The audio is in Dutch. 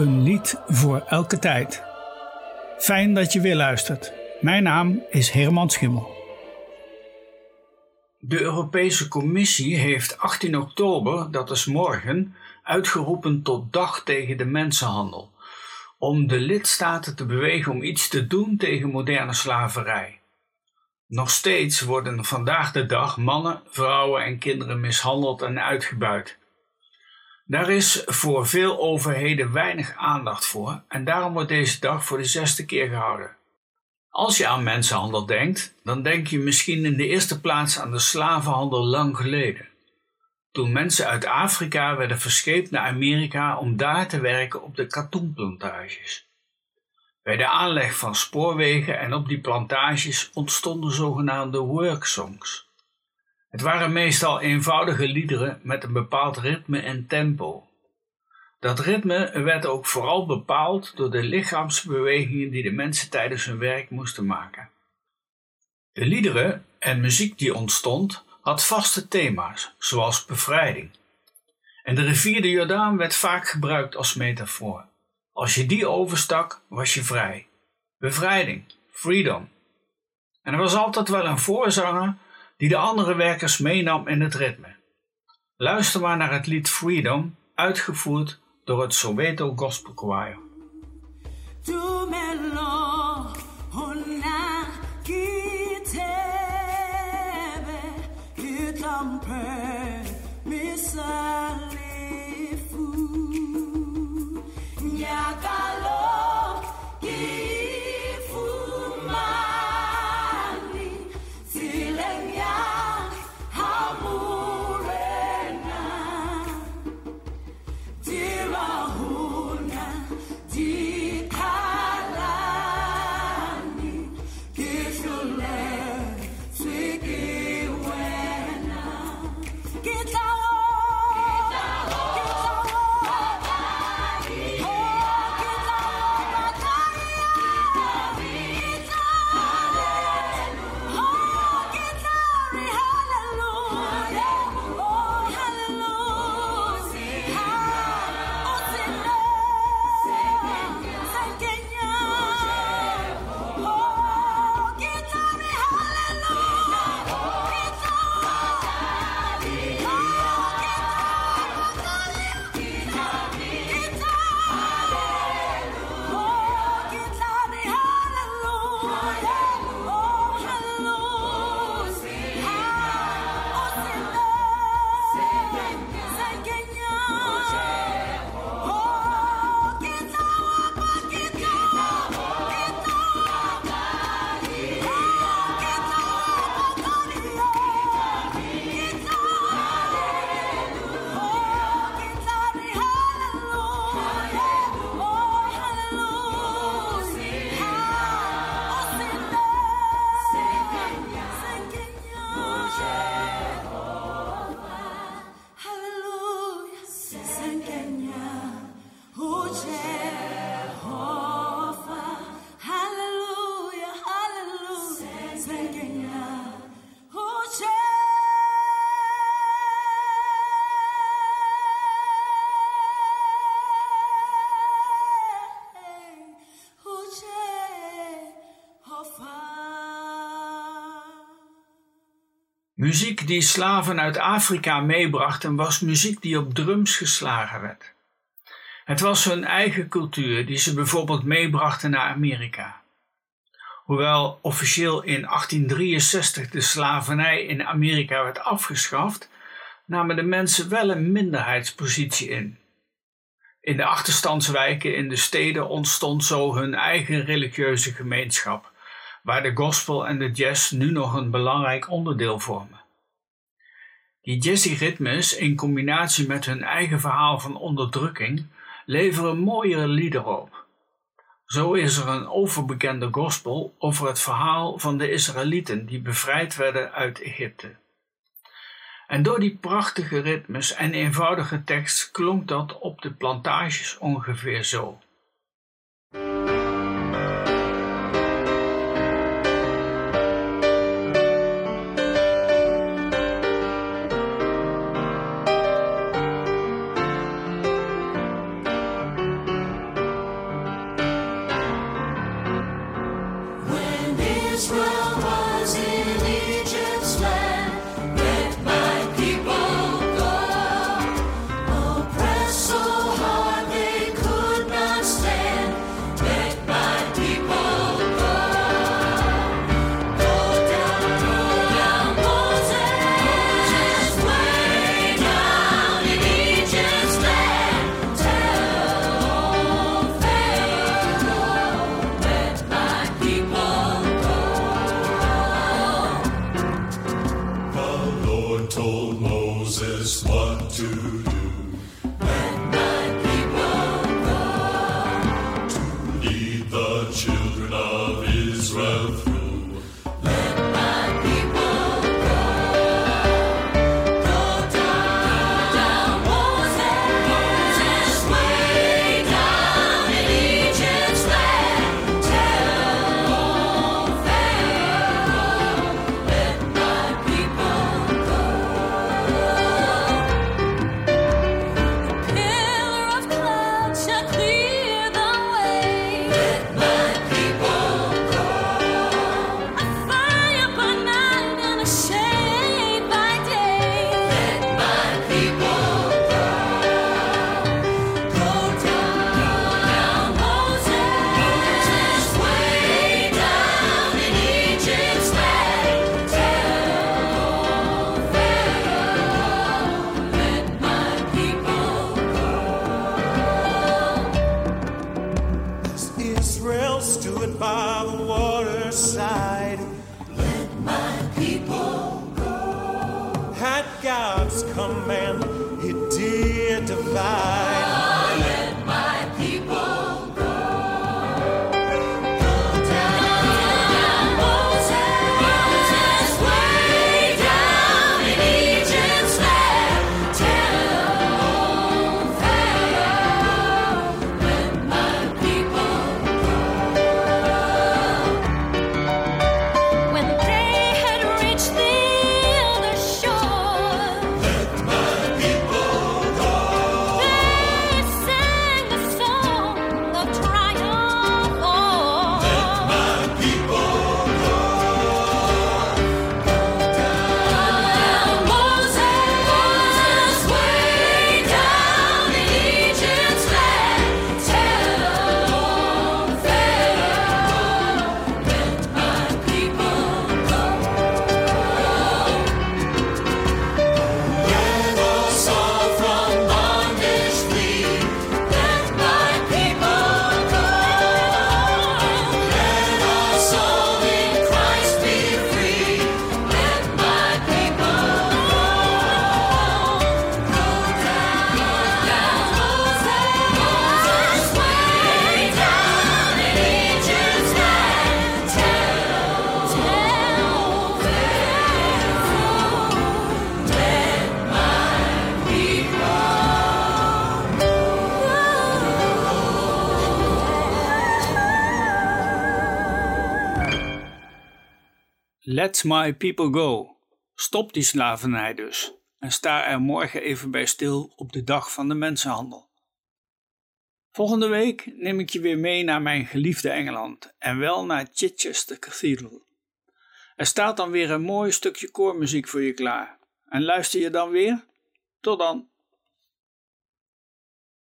Een lied voor elke tijd. Fijn dat je weer luistert. Mijn naam is Herman Schimmel. De Europese Commissie heeft 18 oktober, dat is morgen, uitgeroepen tot dag tegen de mensenhandel. Om de lidstaten te bewegen om iets te doen tegen moderne slaverij. Nog steeds worden vandaag de dag mannen, vrouwen en kinderen mishandeld en uitgebuit. Daar is voor veel overheden weinig aandacht voor en daarom wordt deze dag voor de zesde keer gehouden. Als je aan mensenhandel denkt, dan denk je misschien in de eerste plaats aan de slavenhandel lang geleden. Toen mensen uit Afrika werden verscheept naar Amerika om daar te werken op de katoenplantages. Bij de aanleg van spoorwegen en op die plantages ontstonden zogenaamde worksongs. Het waren meestal eenvoudige liederen met een bepaald ritme en tempo. Dat ritme werd ook vooral bepaald door de lichaamsbewegingen die de mensen tijdens hun werk moesten maken. De liederen en muziek die ontstond had vaste thema's, zoals bevrijding. En de rivier de Jordaan werd vaak gebruikt als metafoor. Als je die overstak, was je vrij. Bevrijding, freedom. En er was altijd wel een voorzanger die de andere werkers meenam in het ritme. Luister maar naar het lied Freedom, uitgevoerd door het Soweto Gospel Choir. Get down. Muziek die slaven uit Afrika meebrachten was muziek die op drums geslagen werd. Het was hun eigen cultuur die ze bijvoorbeeld meebrachten naar Amerika. Hoewel officieel in 1863 de slavernij in Amerika werd afgeschaft, namen de mensen wel een minderheidspositie in. In de achterstandswijken in de steden ontstond zo hun eigen religieuze gemeenschap, waar de gospel en de jazz nu nog een belangrijk onderdeel vormen. Die jazzy-ritmes in combinatie met hun eigen verhaal van onderdrukking leveren mooiere liederen op. Zo is er een overbekende gospel over het verhaal van de Israëlieten die bevrijd werden uit Egypte. En door die prachtige ritmes en eenvoudige tekst klonk dat op de plantages ongeveer zo. told Moses what to do. Let my people go. Stop die slavernij dus en sta er morgen even bij stil op de dag van de mensenhandel. Volgende week neem ik je weer mee naar mijn geliefde Engeland en wel naar Chichester Cathedral. Er staat dan weer een mooi stukje koormuziek voor je klaar. En luister je dan weer? Tot dan!